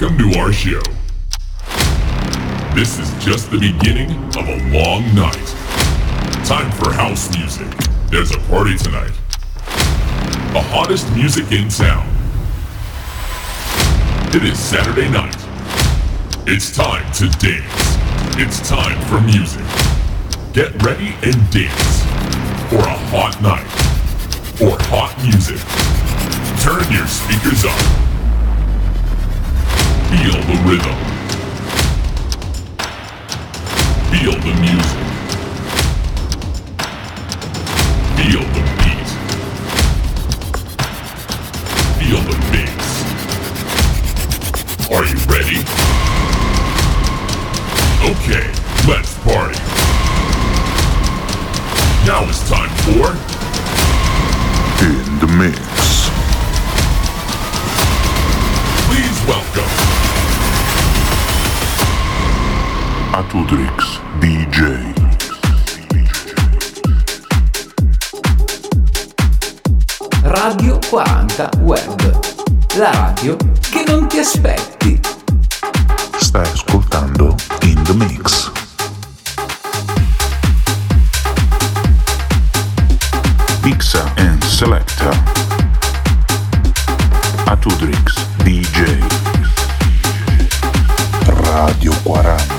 Welcome to our show. This is just the beginning of a long night. Time for house music. There's a party tonight. The hottest music in town. It is Saturday night. It's time to dance. It's time for music. Get ready and dance for a hot night or hot music. Turn your speakers up. Feel the rhythm. Feel the music. Feel the beat. Feel the bass. Are you ready? Okay, let's party. Now it's time for In the Mix. Atudrix DJ. Radio 40 Web. La radio che non ti aspetti. Stai ascoltando In the Mix. Mixa and Selecta. Atudrix DJ. Radio 40.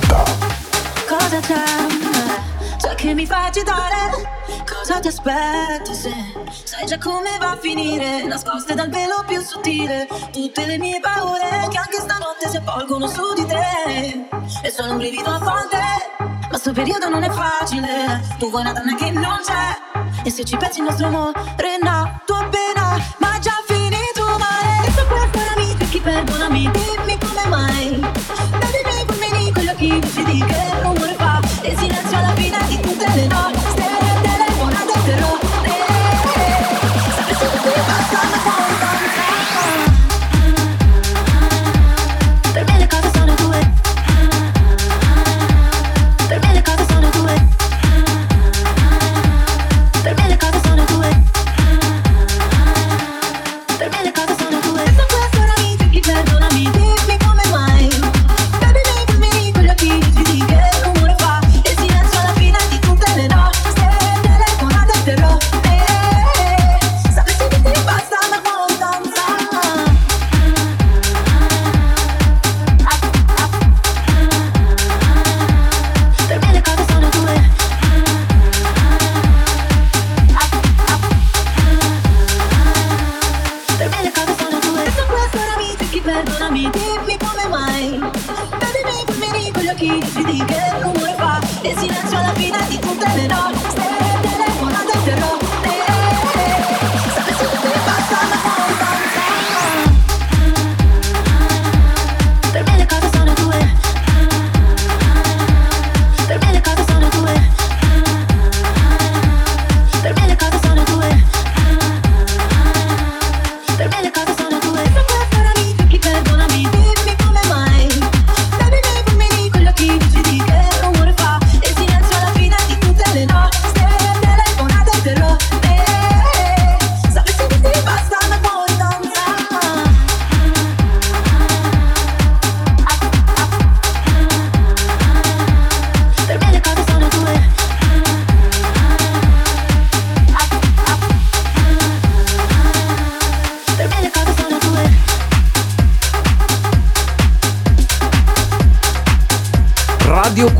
Mi fai agitare? Cosa ti aspetti se sai già come va a finire? Nascoste dal velo più sottile tutte le mie paure che anche stanotte si avvolgono su di te. E sono un brivido a volte, ma sto periodo non è facile. Tu vuoi una donna che non c'è. E se ci pensi il nostro amore nato appena, ma già finito male. E se perdonami, perché perdonami, dimmi come mai.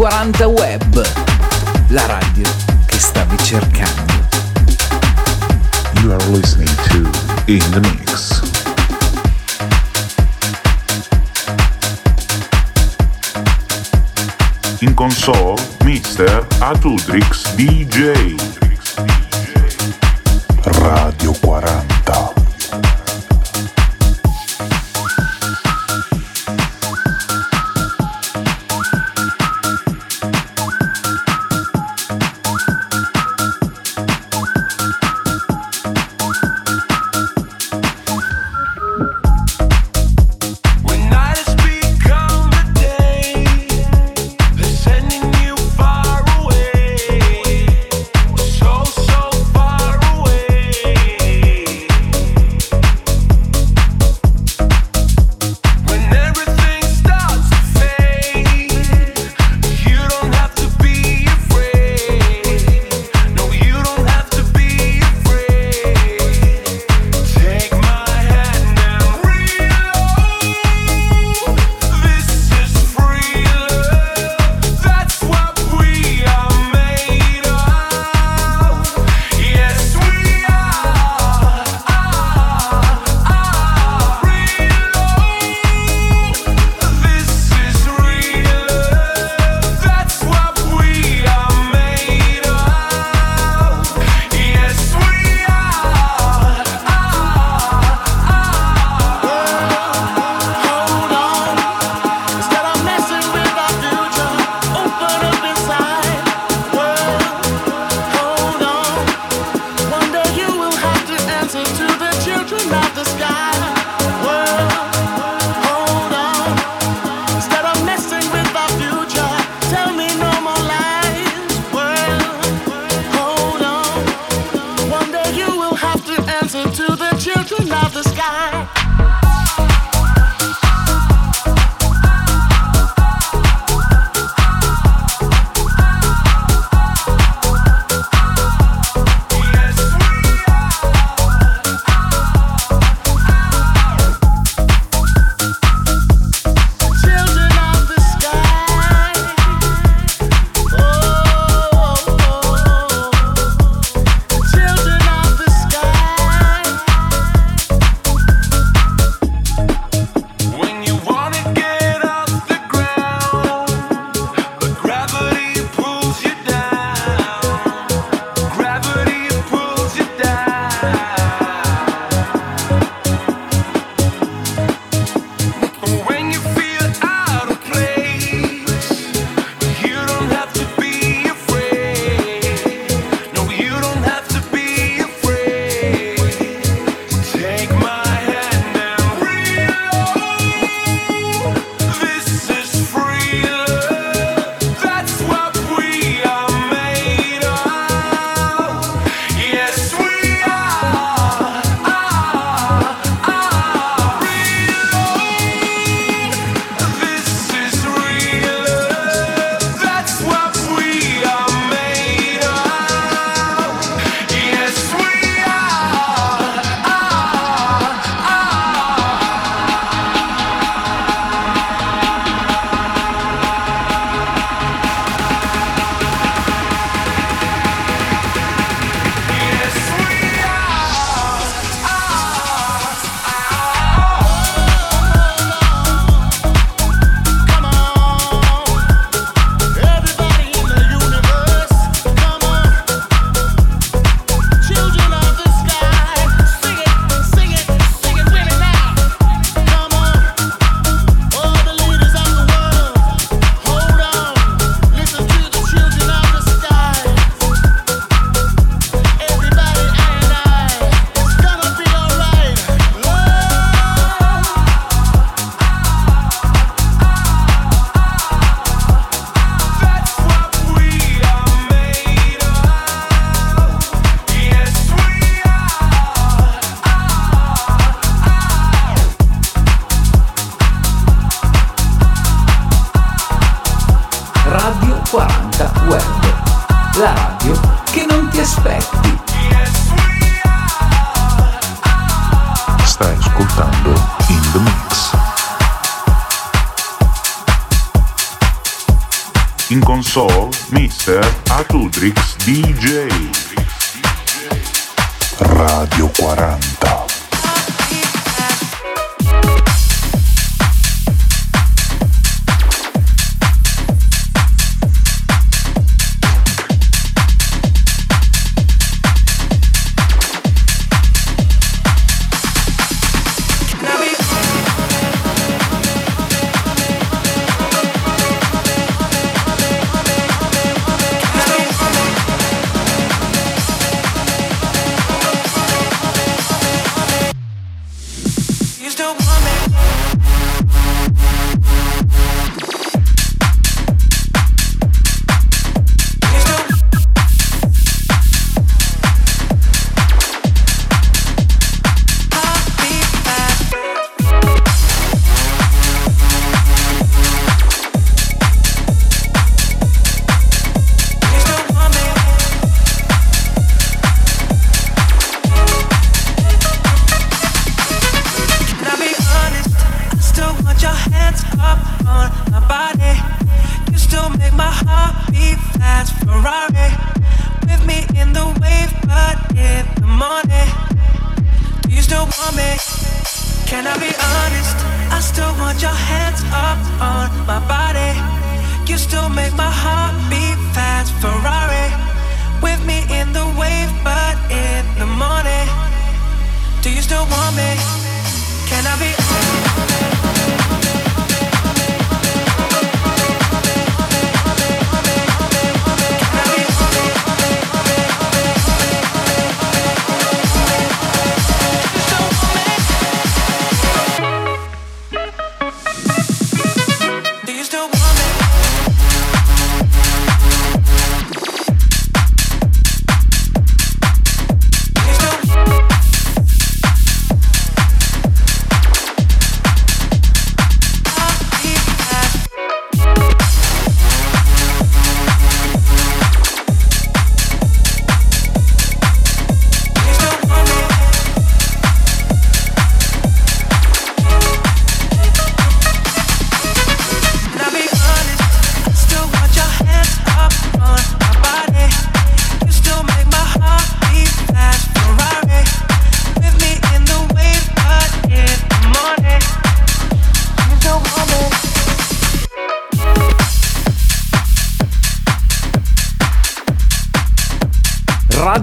40 Web. La radio che stavi cercando. You are listening to In the Mix. In console, Mr. Atudrix DJ.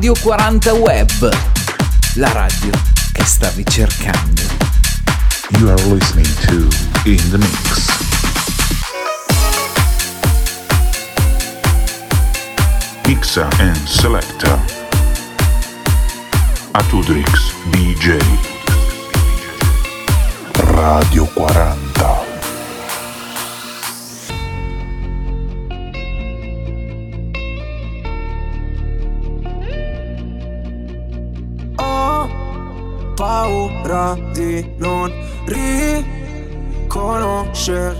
Radio 40 Web, la radio che stavi cercando. You are listening to In the Mix. Mixa and Selecta. Atudrix DJ. Radio 40.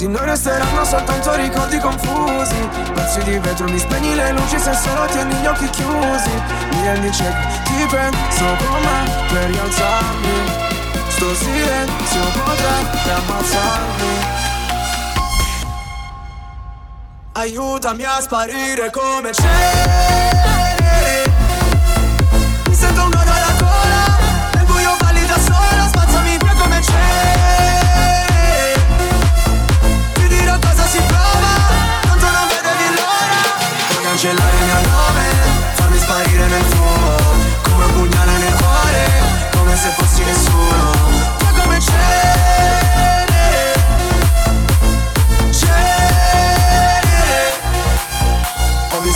Di noi resteranno soltanto ricordi confusi. Pezzi di vetro, mi spegni le luci se solo tieni gli occhi chiusi. Mi rendi ti penso come per rialzarmi. Sto silenzio potrebbe ammazzarmi. Aiutami a sparire come c'eri Mi sento un nodo cancellare il mio nome Farmi sparire nel fumo Come un pugnale nel cuore Come se fossi nessuno. Poi come c'eri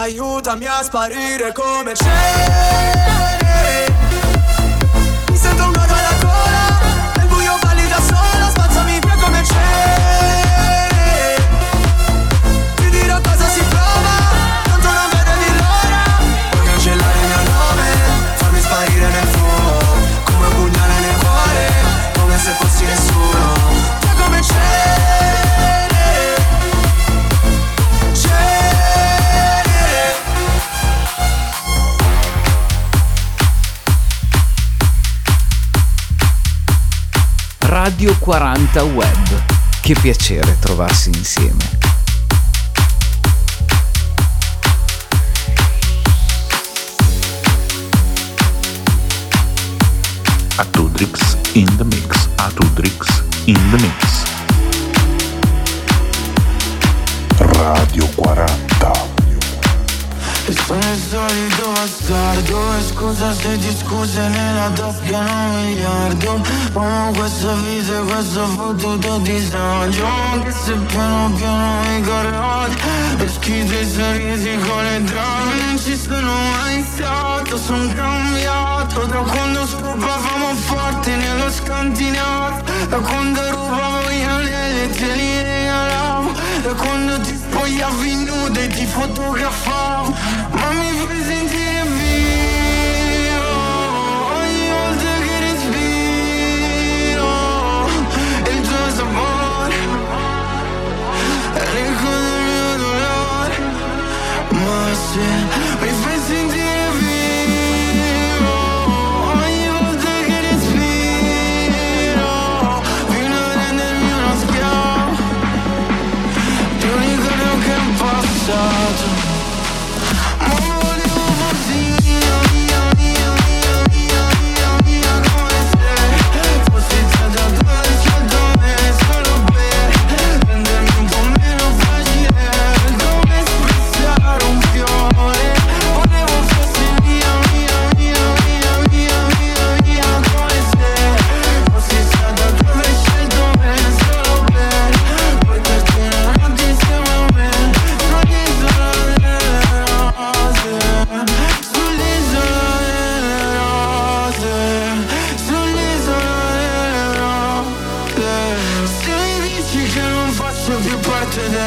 Aiutami a sparire come c'eri Mi sento un nodo Radio 40 Web. Che piacere trovarsi insieme. Atudrix in the Mix. Atudrix in the Mix. Sono il solito bastardo E scusa se ti scuse nella tasca un miliardo. Ma questa vita e questo fottuto disagio. Anche se piano piano mi corrodi E schifo i sorrisi con le drame Non ci sono mai stato, sono cambiato. Da quando scopavamo forte nello scantinato Da quando rubavo gli anelli e te li regalavo Da quando ti spogliavi nuda e ti fotografavo ma mi fai sentire vivo ogni volta che respiro il tuo sapore ricorda il mio dolore. Ma se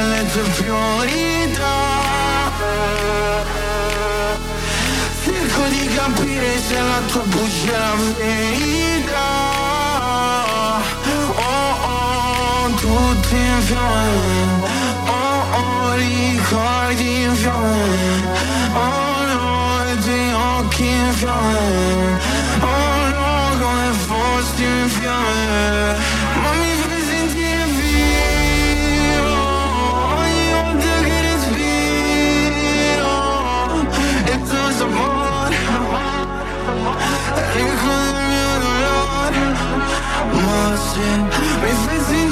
nelle tue priorità Cerco di capire se la tua bugia è la verità. Oh oh, tutti in fiamme. Oh oh, ricordi in fiamme. Oh no, i tuoi occhi in fiamme. Moi, c'est mes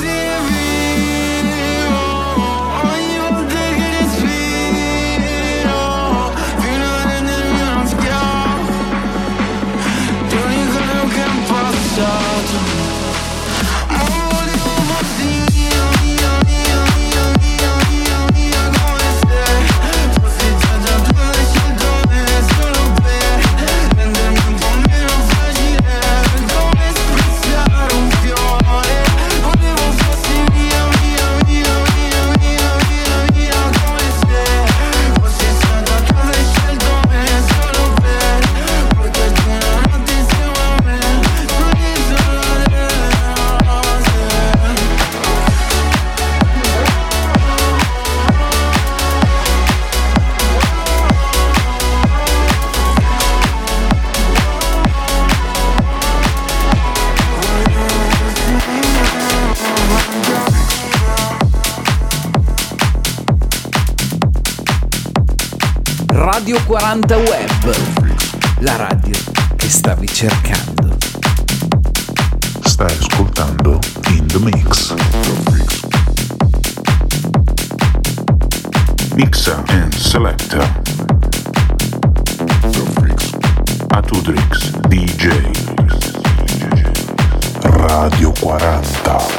Radio 40 Web, la radio che stavi cercando. Stai ascoltando In The Mix. Mixer and Selecta. Atudrix DJ. Radio 40.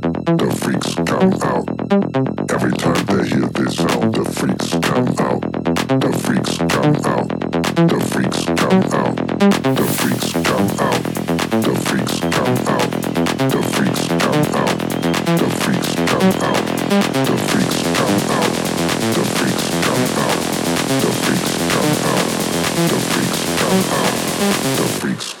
the freaks come out every time they hear this sound. The freaks come out. The freaks come out. The freaks come out. The freaks come out. The freaks come out. The freaks come out. The freaks come out. The freaks come out. The freaks come out. The freaks come out. The freaks come out.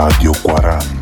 Radio 40.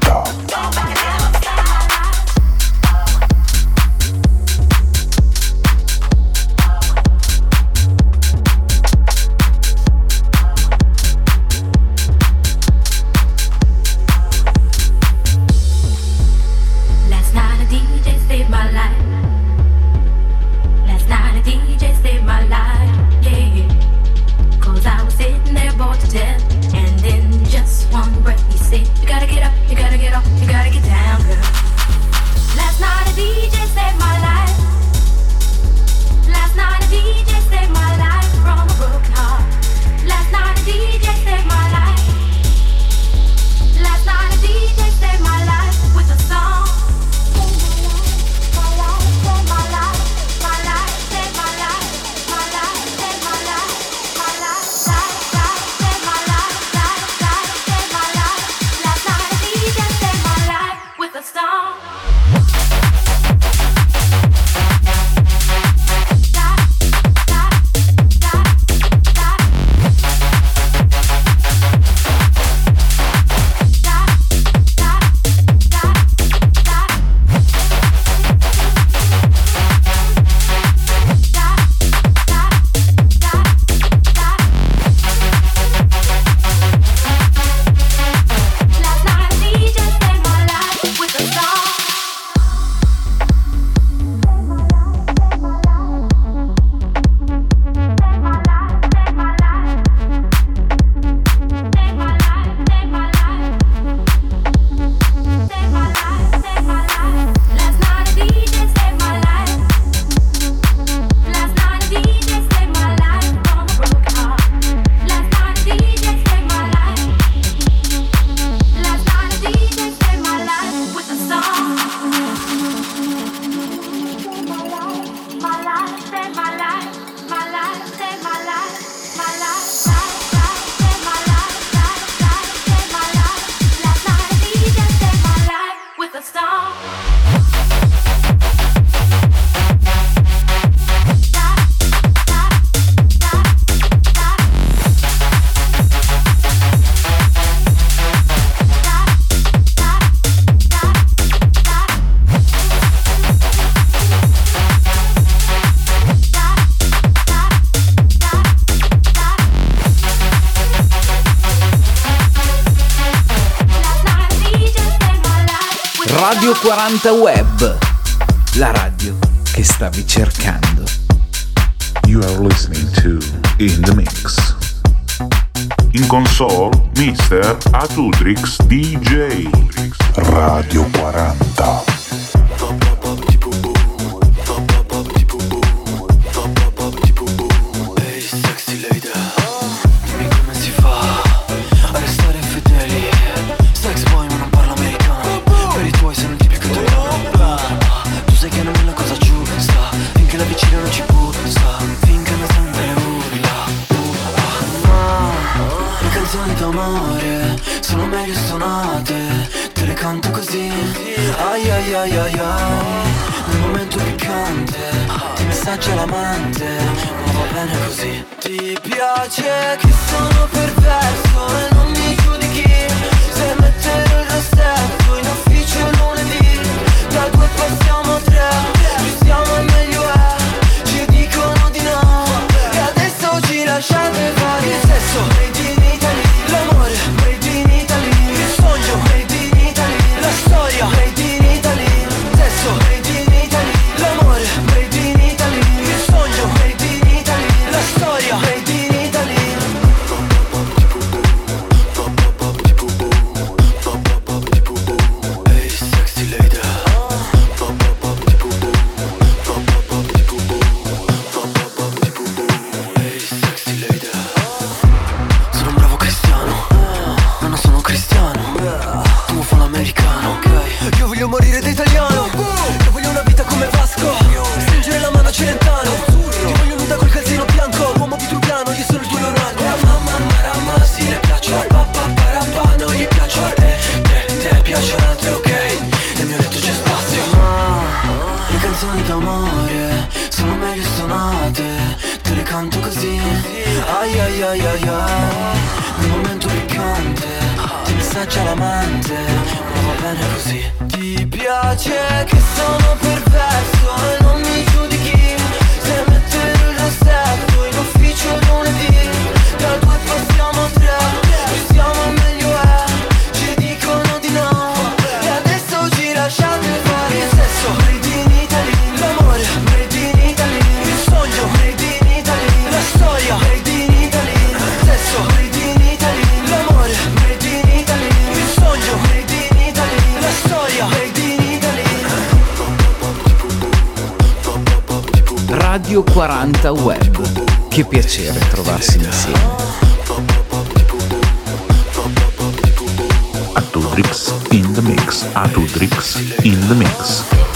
Radio 40 Web, la radio che stavi cercando. You are listening to In the Mix. In console, Mr. Atudrix DJ. Radio 40. 80 Web. Che piacere trovarsi insieme. Atudrix in the mix, Atudrix in the mix.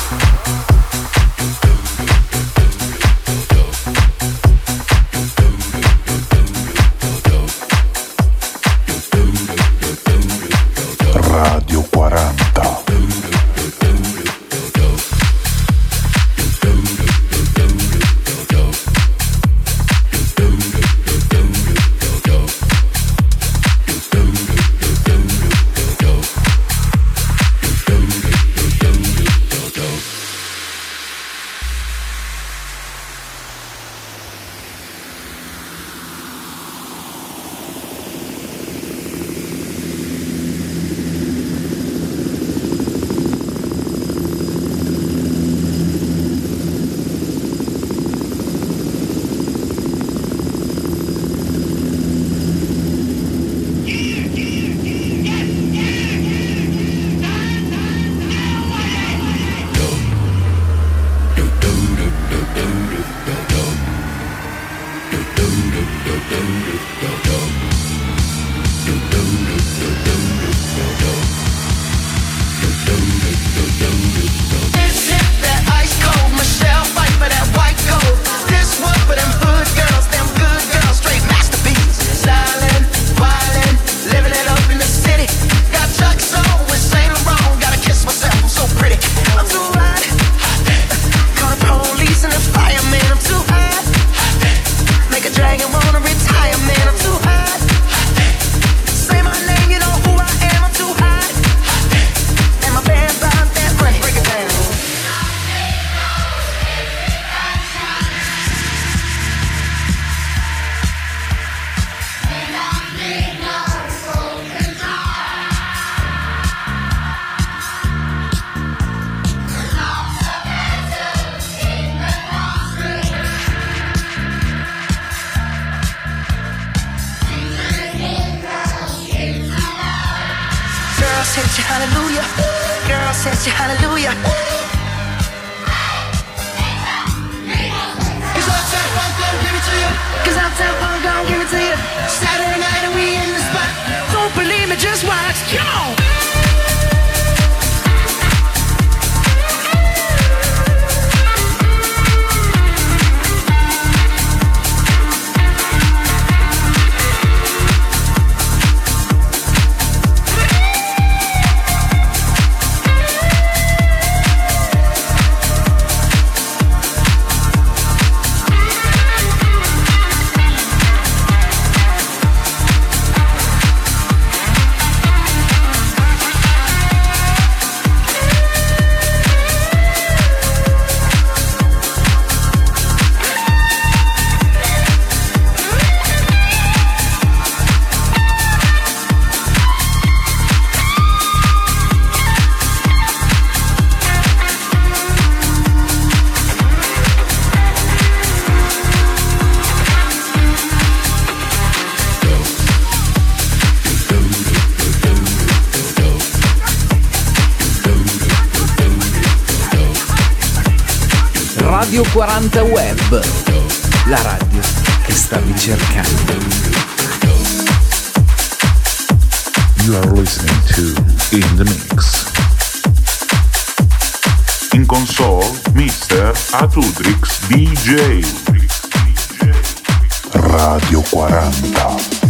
40 Web, la radio che stavi cercando. You are listening to In the Mix. In console, Mr. Atudrix DJ. Radio 40.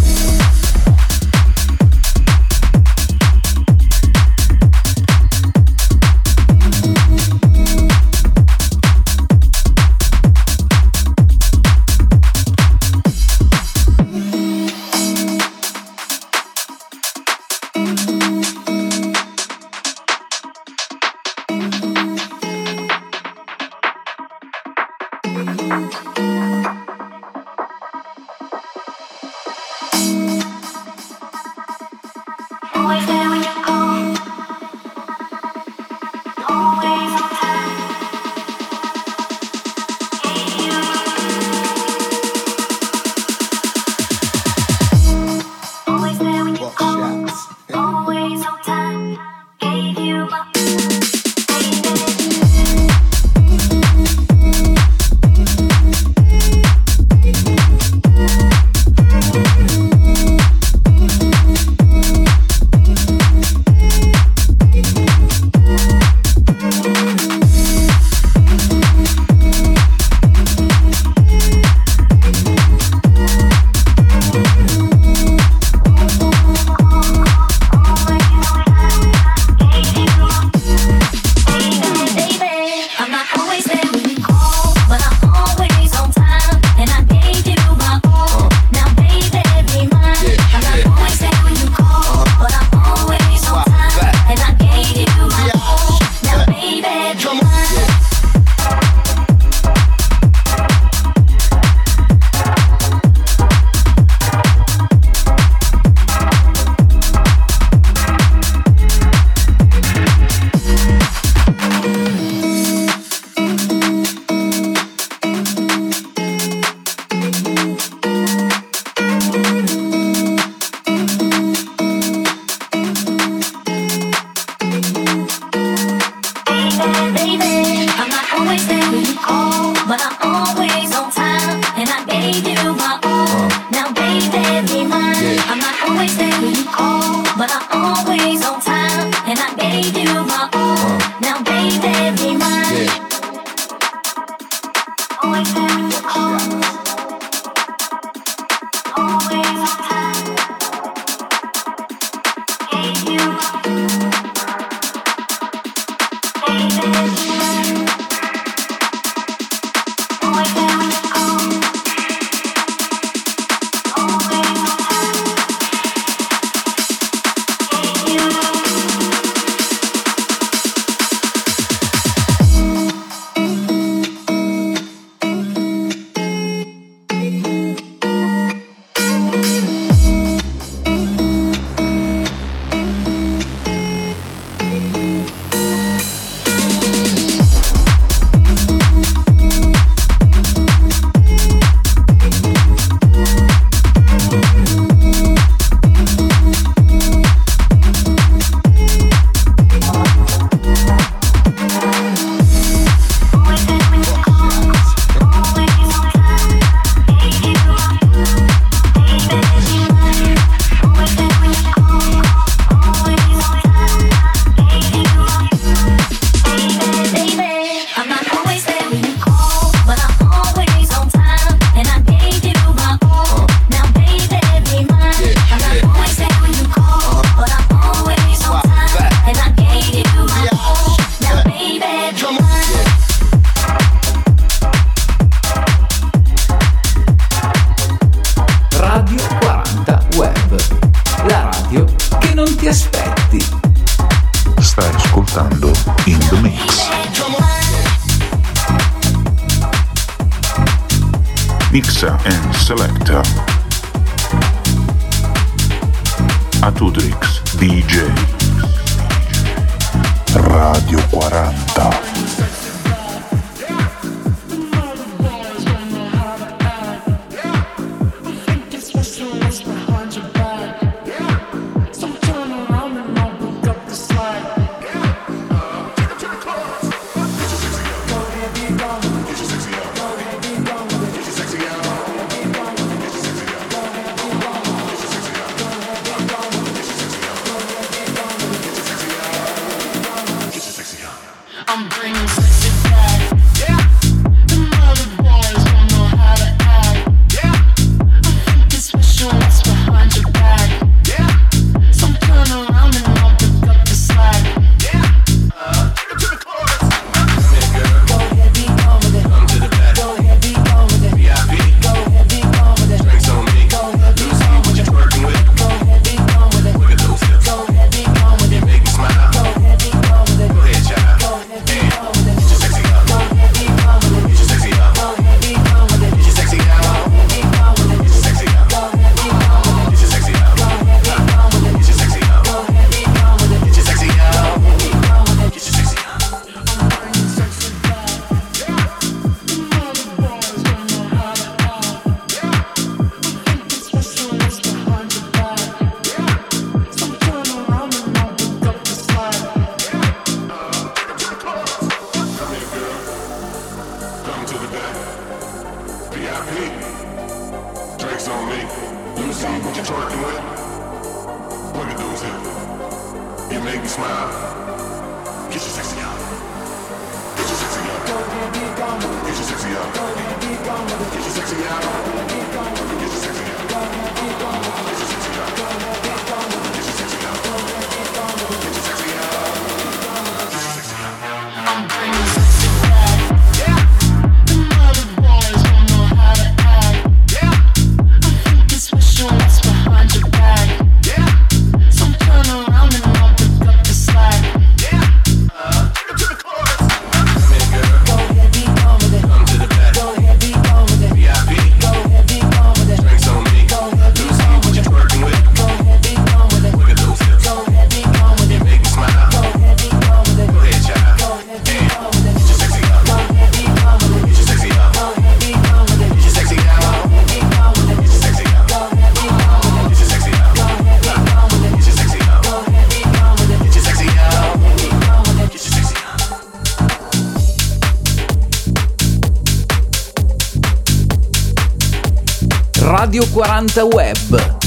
Radio 40 Web,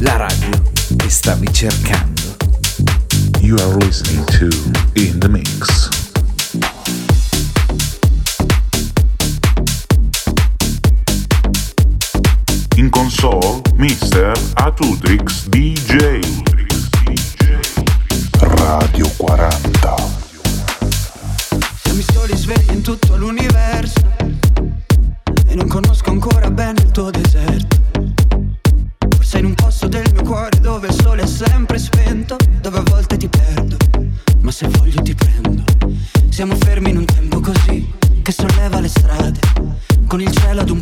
la radio che stavi cercando. You are listening to In the Mix. In console, Mr. Atutrix DJ. Radio 40. Se mi sto risvegliando in tutto l'universo non conosco ancora bene il tuo deserto. Forse in un posto del mio cuore dove il sole è sempre spento, dove a volte ti perdo, ma se voglio ti prendo. Siamo fermi in un tempo così, che solleva le strade, con il cielo ad un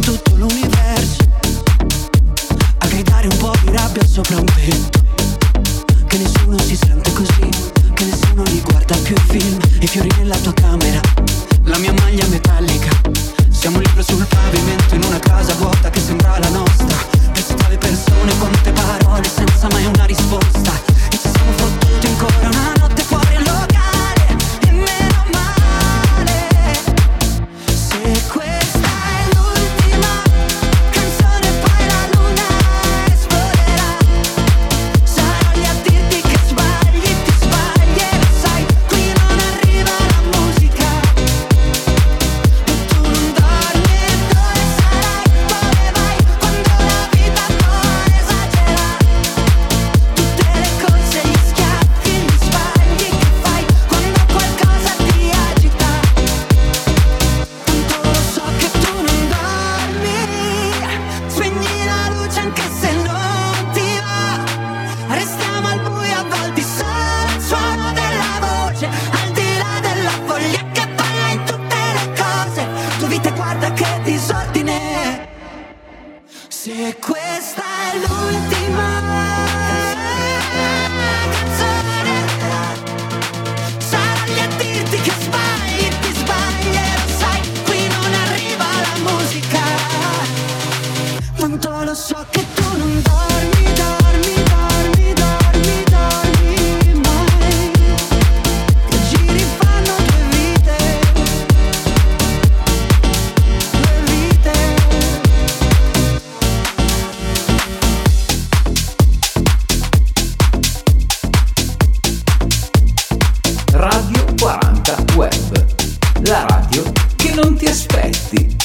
tú todo. aspetti.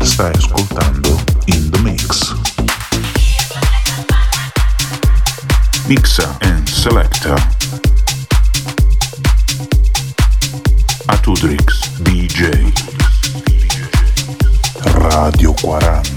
Stai ascoltando In The Mix. Mixa and Selecta. Atudrix DJ. Radio 40.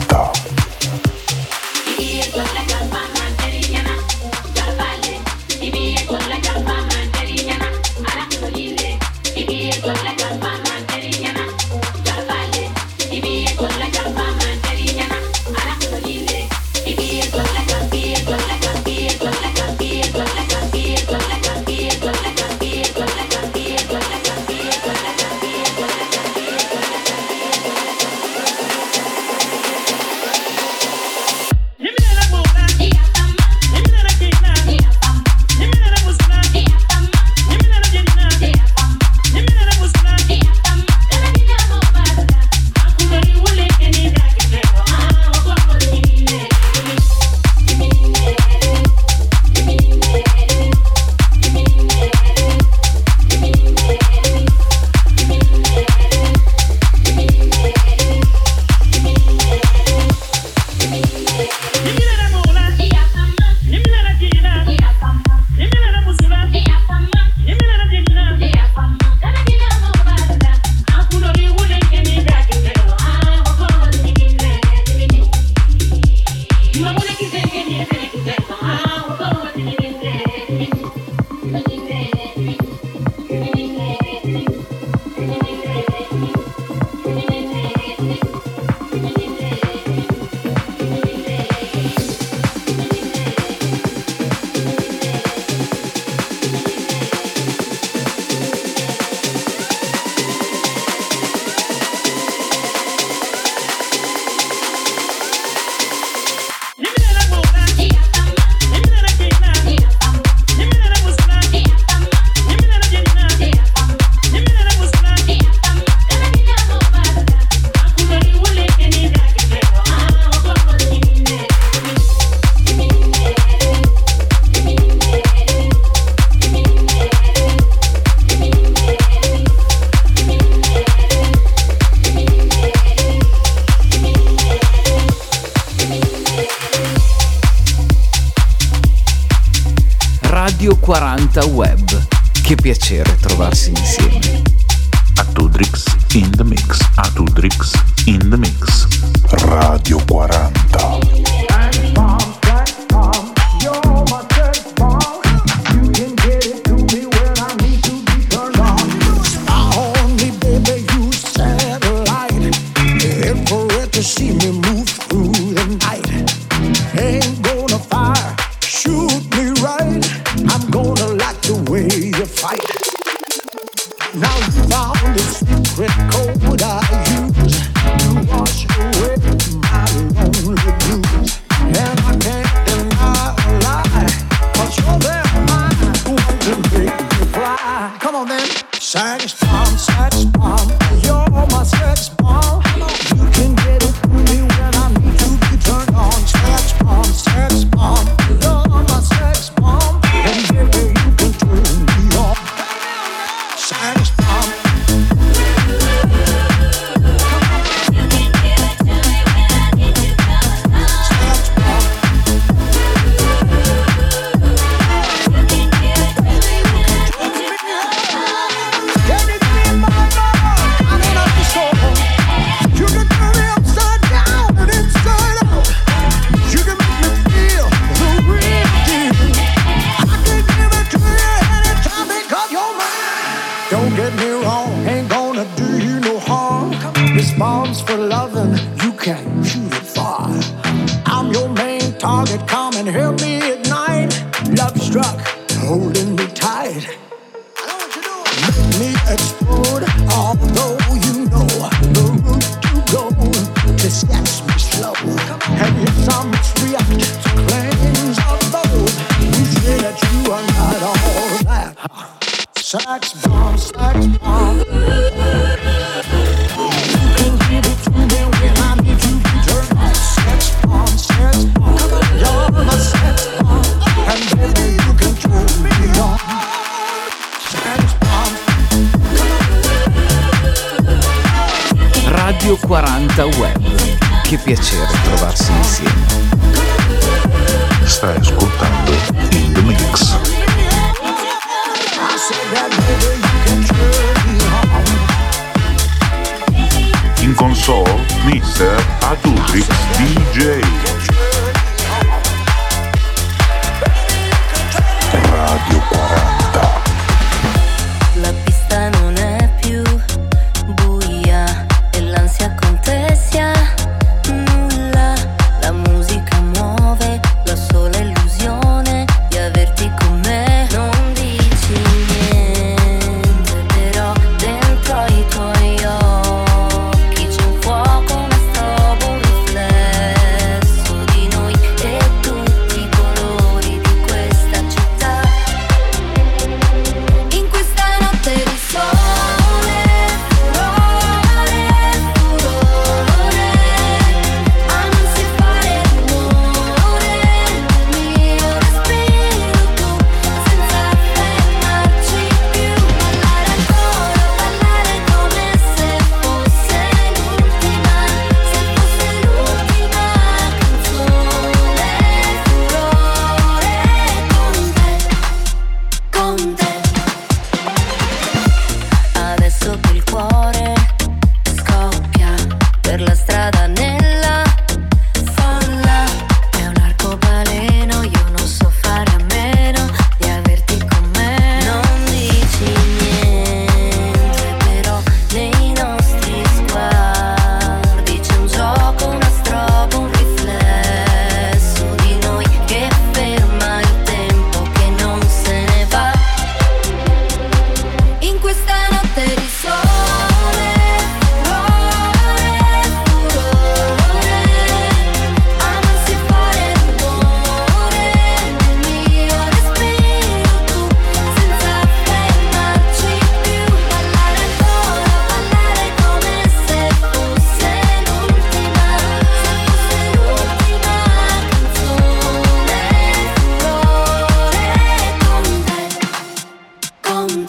long